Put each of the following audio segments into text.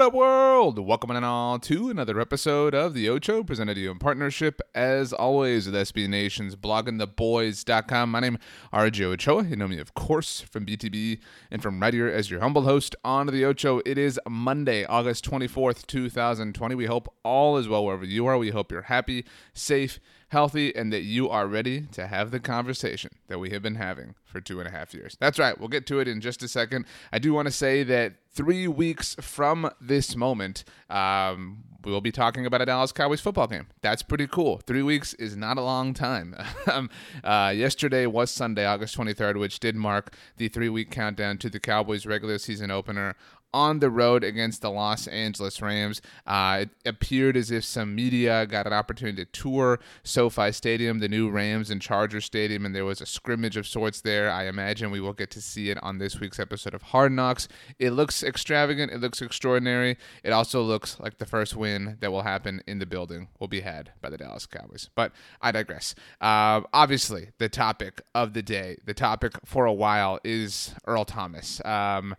What up, world? Welcome and all to another episode of The Ocho, presented to you in partnership, as always, with SB Nation's bloggingtheboys.com. My name is RJ Ochoa. You know me, of course, from BTB and from right here as your humble host on The Ocho. It is Monday, August 24th, 2020. We hope all is well wherever you are. We hope you're happy, safe, healthy, and that you are ready to have the conversation that we have been having for two and a half years. That's right. We'll get to it in just a second. I do want to say that three weeks from this moment, um, we will be talking about a Dallas Cowboys football game. That's pretty cool. Three weeks is not a long time. Um, uh, yesterday was Sunday, August 23rd, which did mark the three week countdown to the Cowboys regular season opener on the road against the Los Angeles Rams. Uh, it appeared as if some media got an opportunity to tour SoFi Stadium, the new Rams and Chargers Stadium, and there was a scrimmage of sorts there. I imagine we will get to see it on this week's episode of Hard Knocks. It looks extravagant. It looks extraordinary. It also looks like the first win that will happen in the building will be had by the Dallas Cowboys. But I digress. Uh, obviously, the topic of the day, the topic for a while, is Earl Thomas. Um,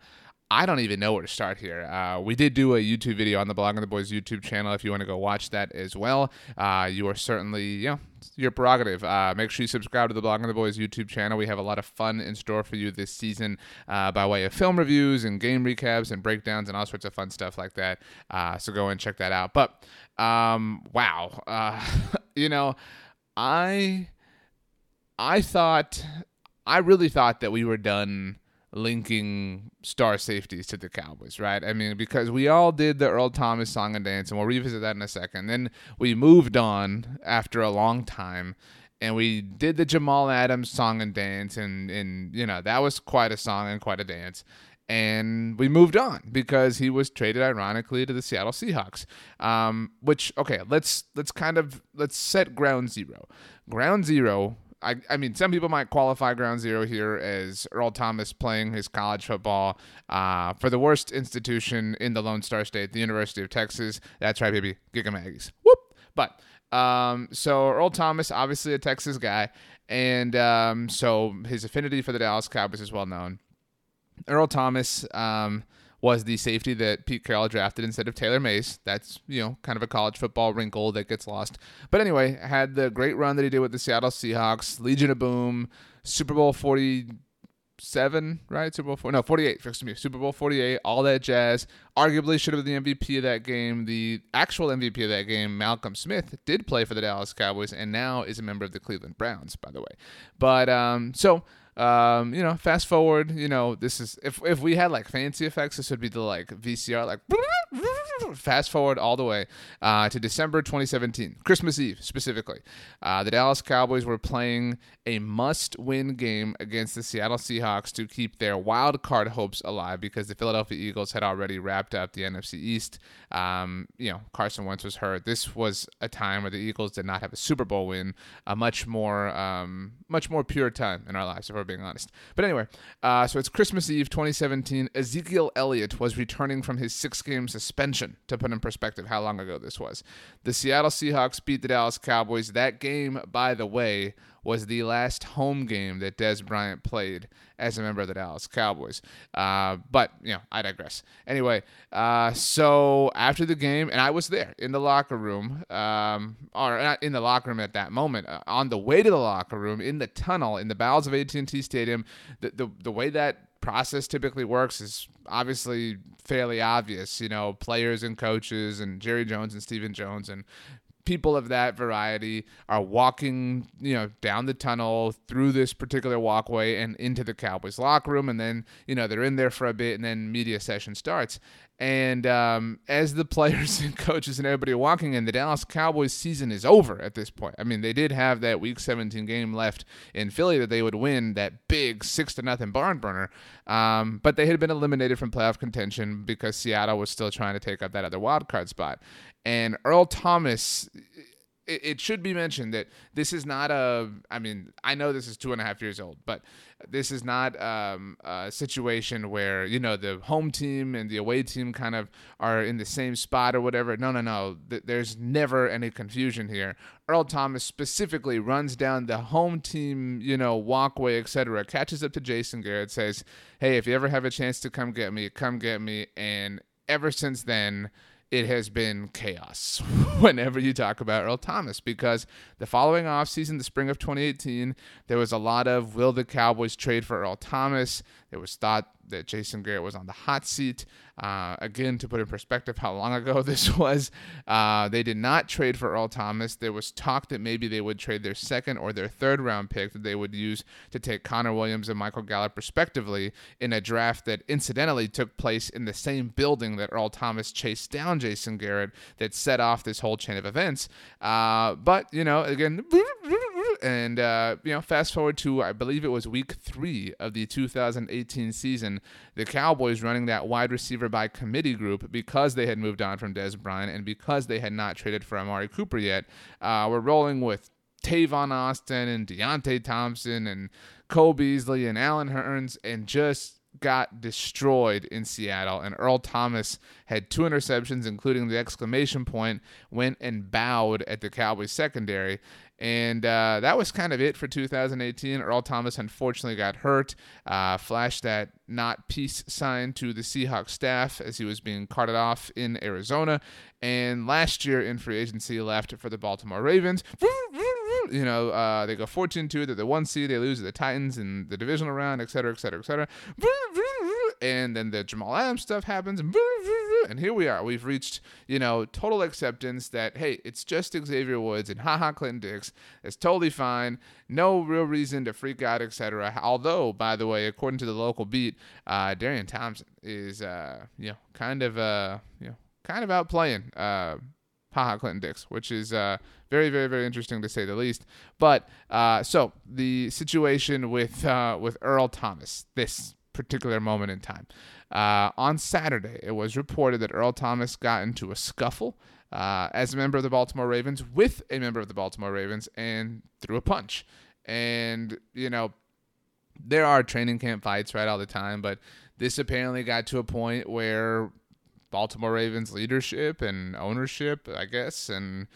I don't even know where to start here. Uh, we did do a YouTube video on the Blogging the Boys YouTube channel. If you want to go watch that as well, uh, you are certainly, you know, your prerogative. Uh, make sure you subscribe to the Blogging the Boys YouTube channel. We have a lot of fun in store for you this season uh, by way of film reviews and game recaps and breakdowns and all sorts of fun stuff like that. Uh, so go and check that out. But um, wow, uh, you know, I I thought I really thought that we were done linking star safeties to the Cowboys, right? I mean, because we all did the Earl Thomas song and dance, and we'll revisit that in a second. Then we moved on after a long time, and we did the Jamal Adams song and dance, and and you know that was quite a song and quite a dance. And we moved on because he was traded, ironically, to the Seattle Seahawks. Um, which okay, let's let's kind of let's set ground zero. Ground zero I, I mean, some people might qualify Ground Zero here as Earl Thomas playing his college football uh, for the worst institution in the Lone Star State, the University of Texas. That's right, baby. Gig 'em Aggies. Whoop. But um, so Earl Thomas, obviously a Texas guy, and um, so his affinity for the Dallas Cowboys is well known. Earl Thomas. Um, was the safety that Pete Carroll drafted instead of Taylor Mays. That's, you know, kind of a college football wrinkle that gets lost. But anyway, had the great run that he did with the Seattle Seahawks, Legion of Boom, Super Bowl 47, right? Super Bowl 4, no, 48, excuse me, Super Bowl 48, all that jazz. Arguably should have been the MVP of that game. The actual MVP of that game, Malcolm Smith, did play for the Dallas Cowboys and now is a member of the Cleveland Browns, by the way. But, um, so um, you know, fast forward, you know, this is if if we had like fancy effects, this would be the like VCR like fast forward all the way uh, to December 2017, Christmas Eve specifically. Uh, the Dallas Cowboys were playing a must-win game against the Seattle Seahawks to keep their wild card hopes alive because the Philadelphia Eagles had already wrapped up the NFC East. Um, you know, Carson Wentz was hurt. This was a time where the Eagles did not have a Super Bowl win, a much more um, much more pure time in our lives, if we're being honest. But anyway, uh, so it's Christmas Eve 2017. Ezekiel Elliott was returning from his six-game suspension to put in perspective how long ago this was. The Seattle Seahawks beat the Dallas Cowboys. That game, by the way, was the last home game that Dez Bryant played as a member of the Dallas Cowboys. Uh, but, you know, I digress. Anyway, uh, so after the game, and I was there in the locker room, um, or not in the locker room at that moment, uh, on the way to the locker room, in the tunnel, in the bowels of AT&T Stadium, the, the, the way that process typically works is obviously fairly obvious. You know, players and coaches and Jerry Jones and Stephen Jones and people of that variety are walking, you know, down the tunnel through this particular walkway and into the Cowboys locker room, and then you know they're in there for a bit, and then media session starts. And um, as the players and coaches and everybody are walking in, the Dallas Cowboys season is over at this point. I mean, they did have that Week 17 game left in Philly that they would win that big six to nothing barn burner, um, but they had been eliminated from playoff contention because Seattle was still trying to take up that other wild card spot. And Earl Thomas it, should be mentioned that this is not a. I mean, I know this is two and a half years old, but this is not um, a situation where you know the home team and the away team kind of are in the same spot or whatever. No, no, no. There's never any confusion here. Earl Thomas specifically runs down the home team, you know, walkway, etc. Catches up to Jason Garrett, says, "Hey, if you ever have a chance to come get me, come get me." And ever since then it has been chaos whenever you talk about Earl Thomas because the following offseason, the spring of 2018, there was a lot of will the Cowboys trade for Earl Thomas? There was thought that Jason Garrett was on the hot seat. Uh, again, to put in perspective how long ago this was, uh, they did not trade for Earl Thomas. There was talk that maybe they would trade their second or their third round pick that they would use to take Connor Williams and Michael Gallup, respectively, in a draft that incidentally took place in the same building that Earl Thomas chased down Jason Garrett that set off this whole chain of events. Uh, but, you know, again, and, uh, you know, fast forward to, I believe it was week three of the 2018 season, the Cowboys running that wide receiver by committee group because they had moved on from Dez Bryant and because they had not traded for Amari Cooper yet. Uh, we're rolling with Tavon Austin and Deonte Thompson and Cole Beasley and Allen Hurns and just got destroyed in Seattle, and Earl Thomas had two interceptions, including the exclamation point, went and bowed at the Cowboys secondary. And uh, that was kind of it for 2018. Earl Thomas unfortunately got hurt, uh, flashed that not peace sign to the Seahawks staff as he was being carted off in Arizona. And last year in free agency, left for the Baltimore Ravens. You know, uh, they go 14 2. They're the one seed. They lose to the Titans in the divisional round, et cetera, et cetera, et cetera. And then the Jamal Adams stuff happens. And and here we are. We've reached, you know, total acceptance that, hey, it's just Xavier Woods and Ha Ha Clinton-Dix. It's totally fine. No real reason to freak out, etc. Although, by the way, according to the local beat, uh, Darian Thompson is, uh, you know, kind of, uh, you know, kind of outplaying, uh, Ha Ha Clinton-Dix, which is, uh, very, very, very interesting to say the least. But, uh, so the situation with, uh, with Earl Thomas, this particular moment in time. Uh, on Saturday, it was reported that Earl Thomas got into a scuffle uh, as a member of the Baltimore Ravens with a member of the Baltimore Ravens and threw a punch. And, you know, there are training camp fights right all the time, but this apparently got to a point where Baltimore Ravens leadership and ownership, I guess, and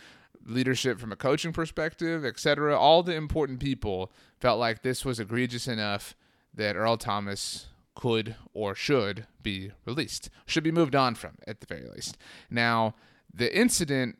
leadership from a coaching perspective, etc., all the important people felt like this was egregious enough that Earl Thomas could or should be released, should be moved on from at the very least. Now, the incident,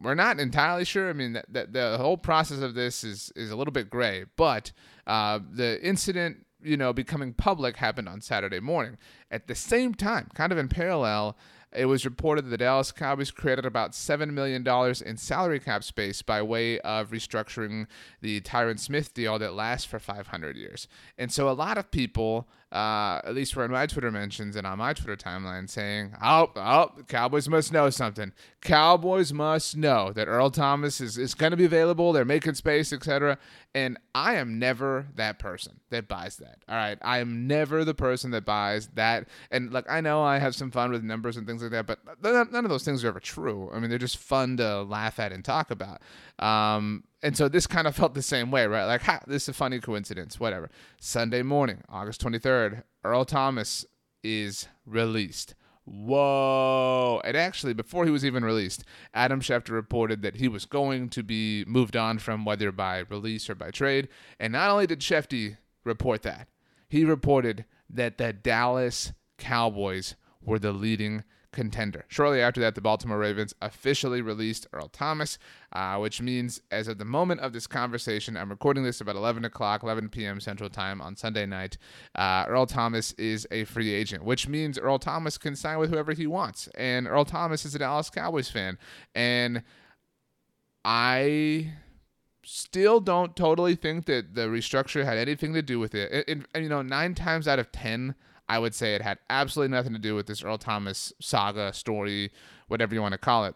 we're not entirely sure. I mean, that, that the whole process of this is is a little bit gray, but uh, the incident, you know, becoming public happened on Saturday morning. At the same time, kind of in parallel, it was reported that the Dallas Cowboys created about $7 million in salary cap space by way of restructuring the Tyron Smith deal that lasts for 500 years. And so a lot of people uh, at least were in my Twitter mentions and on my Twitter timeline saying, oh, oh, Cowboys must know something. Cowboys must know that Earl Thomas is, is going to be available. They're making space, etc. And I am never that person that buys that. All right. I am never the person that buys that. And like, I know I have some fun with numbers and things like that, but none of those things are ever true. I mean, they're just fun to laugh at and talk about. Um, and so this kind of felt the same way, right? Like, ha, this is a funny coincidence, whatever. Sunday morning, August 23rd, Earl Thomas is released. Whoa. And actually, before he was even released, Adam Schefter reported that he was going to be moved on from whether by release or by trade. And not only did Shefty report that, he reported that the Dallas Cowboys were the leading contender. Shortly after that, the Baltimore Ravens officially released Earl Thomas, uh, which means as of the moment of this conversation, I'm recording this about 11 o'clock, 11 p.m. Central Time on Sunday night. Uh, Earl Thomas is a free agent, which means Earl Thomas can sign with whoever he wants. And Earl Thomas is a Dallas Cowboys fan. And I still don't totally think that the restructure had anything to do with it. And, and, you know, nine times out of ten, I would say it had absolutely nothing to do with this Earl Thomas saga story, whatever you want to call it.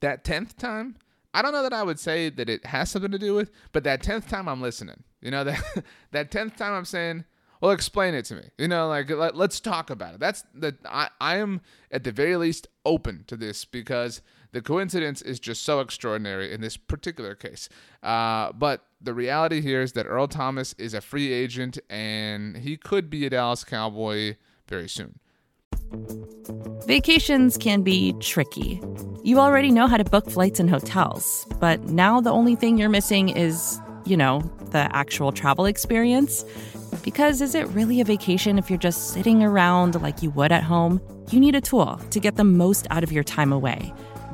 That tenth time, I don't know that I would say that it has something to do with, but that tenth time I'm listening. You know that that tenth time I'm saying, well, explain it to me. You know, like let, us talk about it. That's the I I am at the very least open to this because the coincidence is just so extraordinary in this particular case. Uh, but the reality here is that Earl Thomas is a free agent and he could be a Dallas Cowboy very soon. Vacations can be tricky. You already know how to book flights and hotels, but now the only thing you're missing is, you know, the actual travel experience. Because is it really a vacation if you're just sitting around like you would at home? You need a tool to get the most out of your time away.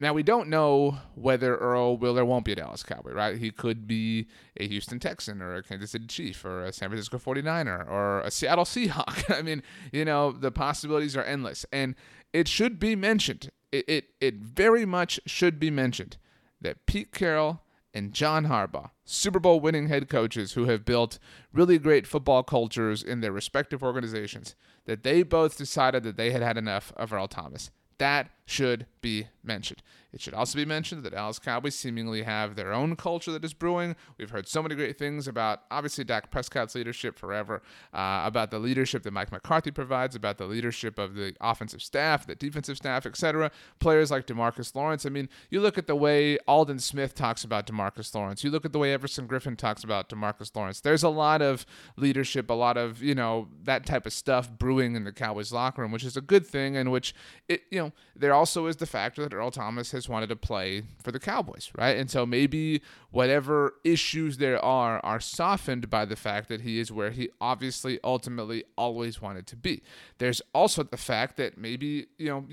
Now we don't know whether Earl will or won't be a Dallas Cowboy, right? He could be a Houston Texan or a Kansas City Chief or a San Francisco 49er or a Seattle Seahawk. I mean, you know, the possibilities are endless. And it should be mentioned, it, it, it very much should be mentioned that Pete Carroll and John Harbaugh, Super Bowl winning head coaches who have built really great football cultures in their respective organizations, that they both decided that they had had enough of Earl Thomas. That should be mentioned. It should also be mentioned that Dallas Cowboys seemingly have their own culture that is brewing. We've heard so many great things about, obviously, Dak Prescott's leadership forever, uh, about the leadership that Mike McCarthy provides, about the leadership of the offensive staff, the defensive staff, etc. Players like Demarcus Lawrence. I mean, you look at the way Aldon Smith talks about Demarcus Lawrence. You look at the way Everson Griffen talks about Demarcus Lawrence. There's a lot of leadership, a lot of, you know, that type of stuff brewing in the Cowboys locker room, which is a good thing, and which, it, you know, there also is the factor that Earl Thomas has wanted to play for the Cowboys, right? And so maybe whatever issues there are are softened by the fact that he is where he obviously ultimately always wanted to be. There's also the fact that maybe, you know,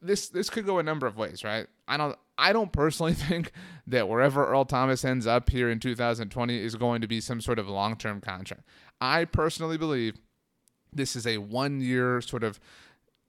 this this could go a number of ways, right? I don't I don't personally think that wherever Earl Thomas ends up here in 2020 is going to be some sort of long-term contract. I personally believe this is a one-year sort of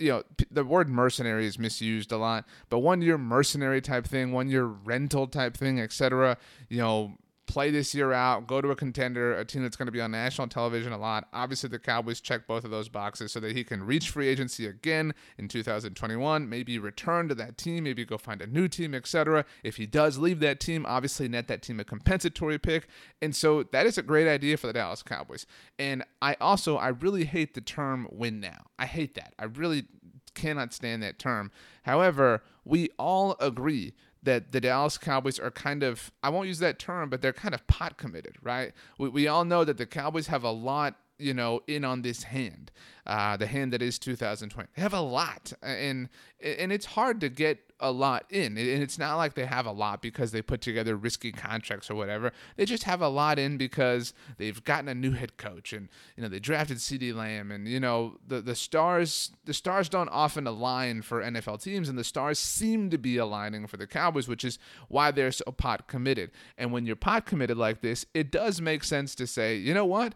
you know the word mercenary is misused a lot but one year mercenary type thing one year rental type thing etc you know play this year out, go to a contender, a team that's going to be on national television a lot. Obviously, the Cowboys check both of those boxes so that he can reach free agency again in 2021, maybe return to that team, maybe go find a new team, etc. If he does leave that team, obviously net that team a compensatory pick. And so that is a great idea for the Dallas Cowboys. And I also I really hate the term win now. I hate that. I really cannot stand that term. However, we all agree that the Dallas Cowboys are kind of, I won't use that term, but they're kind of pot committed, right? We, we all know that the Cowboys have a lot you know, in on this hand, uh, the hand that is 2020. They have a lot, and and it's hard to get a lot in. And it's not like they have a lot because they put together risky contracts or whatever. They just have a lot in because they've gotten a new head coach, and you know they drafted CeeDee Lamb, and you know the the stars the stars don't often align for NFL teams, and the stars seem to be aligning for the Cowboys, which is why they're so pot committed. And when you're pot committed like this, it does make sense to say, you know what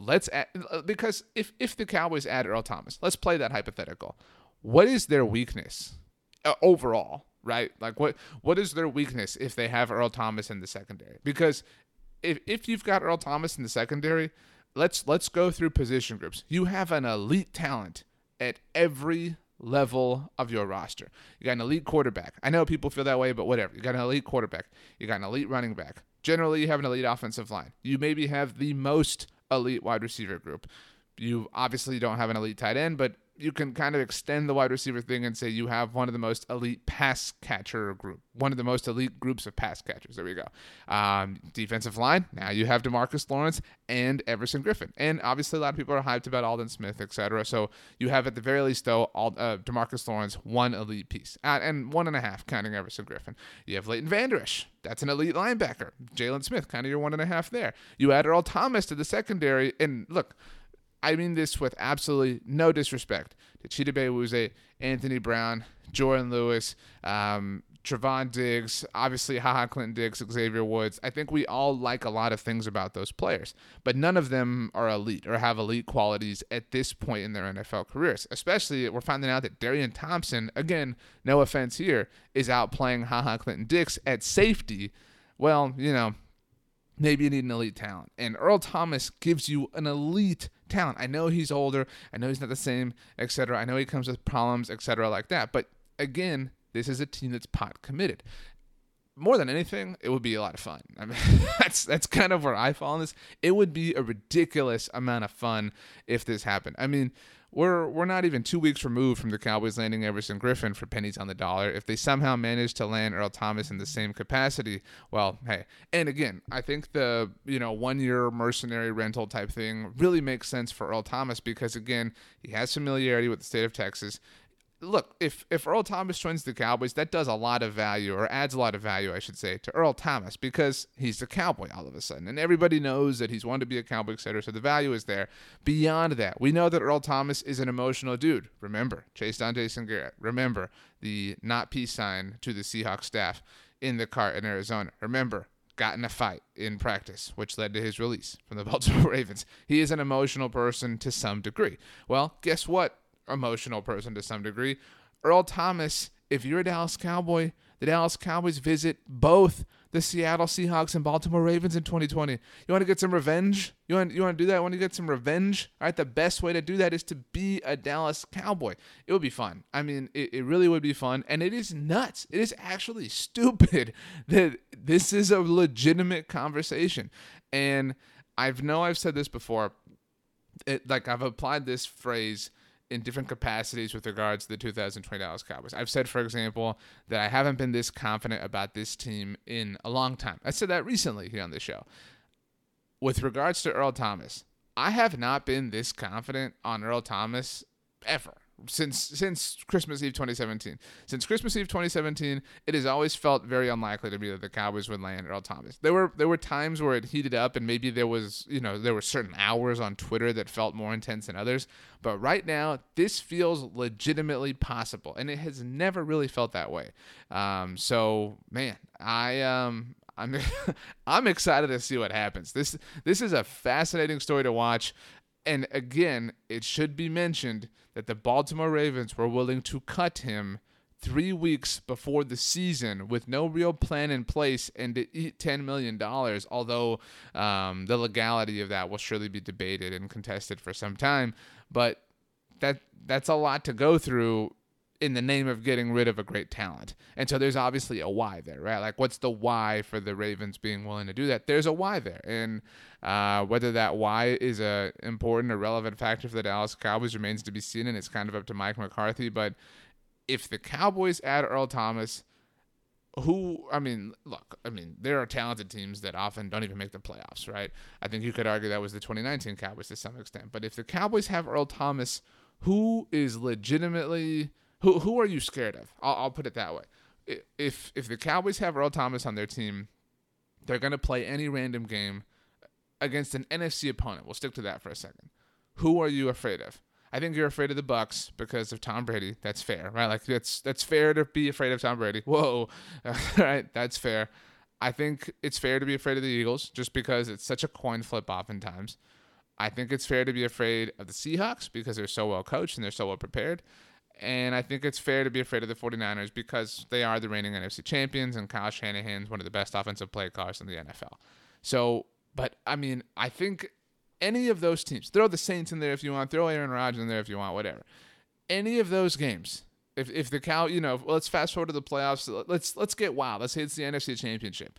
let's add, uh, because if if the Cowboys add Earl Thomas, let's play that hypothetical. What is their weakness uh, overall? Right, like what what is their weakness if they have Earl Thomas in the secondary? Because if if you've got Earl Thomas in the secondary, let's let's go through position groups. You have an elite talent at every level of your roster. You got an elite quarterback. I know people feel that way, but whatever. You got an elite quarterback. You got an elite running back. Generally, you have an elite offensive line. You maybe have the most elite wide receiver group. You obviously don't have an elite tight end, but you can kind of extend the wide receiver thing and say you have one of the most elite pass catcher group, one of the most elite groups of pass catchers. There we go. Um, defensive line. Now you have Demarcus Lawrence and Everson Griffen, and obviously a lot of people are hyped about Aldon Smith, etc. So you have at the very least though, uh, Demarcus Lawrence one elite piece, uh, and one and a half counting Everson Griffen. You have Leighton Vander Esch. That's an elite linebacker. Jaylon Smith, kind of your one and a half there. You add Earl Thomas to the secondary, and look I mean this with absolutely no disrespect to Chidobe Awuzie, Anthony Brown, Jourdan Lewis, um, Trevon Diggs, obviously Ha Ha Clinton-Dix, Xavier Woods. I think we all like a lot of things about those players, but none of them are elite or have elite qualities at this point in their NFL careers. Especially, we're finding out that Darian Thompson, again, no offense here, is out playing Ha Ha Clinton-Dix at safety. Well, you know, maybe you need an elite talent. And Earl Thomas gives you an elite talent. I know he's older. I know he's not the same, etc. I know he comes with problems, etc. like that. But again, this is a team that's pot committed. More than anything, it would be a lot of fun. I mean, that's that's kind of where I fall on this. It would be a ridiculous amount of fun if this happened. I mean, we're we're not even two weeks removed from the Cowboys landing Everson Griffen for pennies on the dollar. If they somehow manage to land Earl Thomas in the same capacity, well, hey. And again, I think the you know one year mercenary rental type thing really makes sense for Earl Thomas because again, he has familiarity with the state of Texas look, if if Earl Thomas joins the Cowboys, that does a lot of value, or adds a lot of value, I should say, to Earl Thomas because he's a Cowboy all of a sudden, and everybody knows that he's wanted to be a Cowboy, etc. So the value is there. Beyond that, we know that Earl Thomas is an emotional dude. Remember, Chase Jason Garrett. Remember the not peace sign to the Seahawks staff in the car in Arizona. Remember, got in a fight in practice, which led to his release from the Baltimore Ravens. He is an emotional person to some degree. Well, guess what? Emotional person to some degree. Earl Thomas, if you're a Dallas Cowboy, the Dallas Cowboys visit both the Seattle Seahawks and Baltimore Ravens in 2020. You want to get some revenge? You want you want to do that? Want to get some revenge? All right, the best way to do that is to be a Dallas Cowboy. It would be fun. I mean, it, it really would be fun, and it is nuts. It is actually stupid that this is a legitimate conversation. And I've know I've said this before. It, like I've applied this phrase in different capacities with regards to the 2020 Dallas Cowboys. I've said, for example, that I haven't been this confident about this team in a long time. I said that recently here on the show. With regards to Earl Thomas, I have not been this confident on Earl Thomas ever since since Christmas Eve 2017. Since Christmas Eve 2017, it has always felt very unlikely to me that the Cowboys would land Earl Thomas. There were there were times where it heated up, and maybe there was you know there were certain hours on Twitter that felt more intense than others. But right now, this feels legitimately possible, and it has never really felt that way. Um, so man, I um I'm I'm excited to see what happens. This this is a fascinating story to watch. And again, it should be mentioned that the Baltimore Ravens were willing to cut him three weeks before the season with no real plan in place and to eat $10 million, although um, the legality of that will surely be debated and contested for some time. But that that's a lot to go through in the name of getting rid of a great talent. And so there's obviously a why there, right? Like, what's the why for the Ravens being willing to do that? There's a why there. And uh, whether that why is a important or relevant factor for the Dallas Cowboys remains to be seen, and it's kind of up to Mike McCarthy. But if the Cowboys add Earl Thomas, who I mean, look, I mean, there are talented teams that often don't even make the playoffs, right? I think you could argue that was the 2019 Cowboys to some extent. But if the Cowboys have Earl Thomas, who is legitimately who who are you scared of? I'll, I'll put it that way. If if the Cowboys have Earl Thomas on their team, they're going to play any random game against an NFC opponent. We'll stick to that for a second. Who are you afraid of? I think you're afraid of the Bucks because of Tom Brady. That's fair, right? Like that's that's fair to be afraid of Tom Brady. Whoa, right? That's fair. I think it's fair to be afraid of the Eagles just because it's such a coin flip oftentimes. I think it's fair to be afraid of the Seahawks because they're so well coached and they're so well prepared. And I think it's fair to be afraid of the 49ers because they are the reigning NFC champions and Kyle Shanahan's one of the best offensive play callers in the NFL. So, but I mean, I think any of those teams, throw the Saints in there if you want, throw Aaron Rodgers in there if you want, whatever. Any of those games, if if the cow, you know, let's fast forward to the playoffs. Let's let's get wild. Let's say it's the NFC Championship,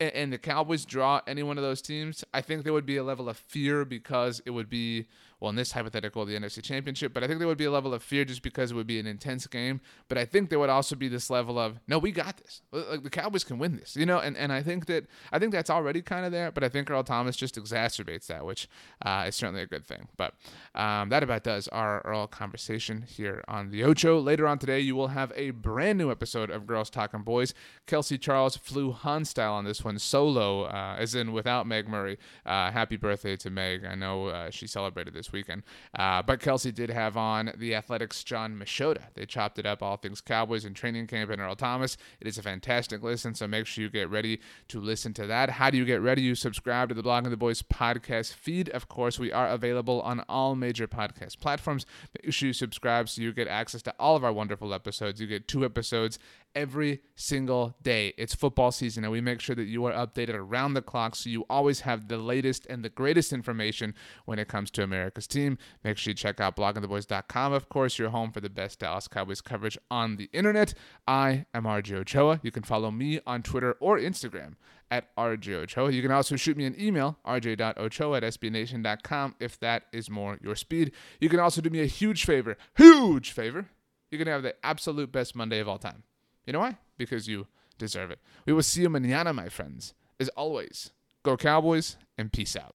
and, and the Cowboys draw any one of those teams. I think there would be a level of fear because it would be well, in this hypothetical, the NFC Championship. But I think there would be a level of fear just because it would be an intense game. But I think there would also be this level of, no, we got this. Like the Cowboys can win this, you know. And and I think that I think that's already kind of there. But I think Earl Thomas just exacerbates that, which uh, is certainly a good thing. But um, that about does our Earl conversation here on the Ocho. Later on today, you will have a brand new episode of Girls Talking Boys. Kelsey Charles flew Han style on this one solo, uh, as in without Meg Murray. Uh, happy birthday to Meg. I know uh, she celebrated this weekend. Uh, but Kelsey did have on the Athletic's Jon Machota. They chopped it up all things Cowboys and training camp and Earl Thomas. It is a fantastic listen, so make sure you get ready to listen to that. How do you get ready? You subscribe to the Blogging the Boys podcast feed. Of course, we are available on all major podcast platforms. Make sure you subscribe so you get access to all of our wonderful episodes. You get two episodes every single day. It's football season, and we make sure that you are updated around the clock so you always have the latest and the greatest information when it comes to America's team. Make sure you check out bloggingtheboys.com. Of course, your home for the best Dallas Cowboys coverage on the internet. I am RJ Ochoa. You can follow me on Twitter or Instagram at RJ Ochoa. You can also shoot me an email, rj.ochoa at sbnation.com, if that is more your speed. You can also do me a huge favor, huge favor. You're going to have the absolute best Monday of all time. You know why? Because you deserve it. We will see you mañana, my friends. As always, go Cowboys and peace out.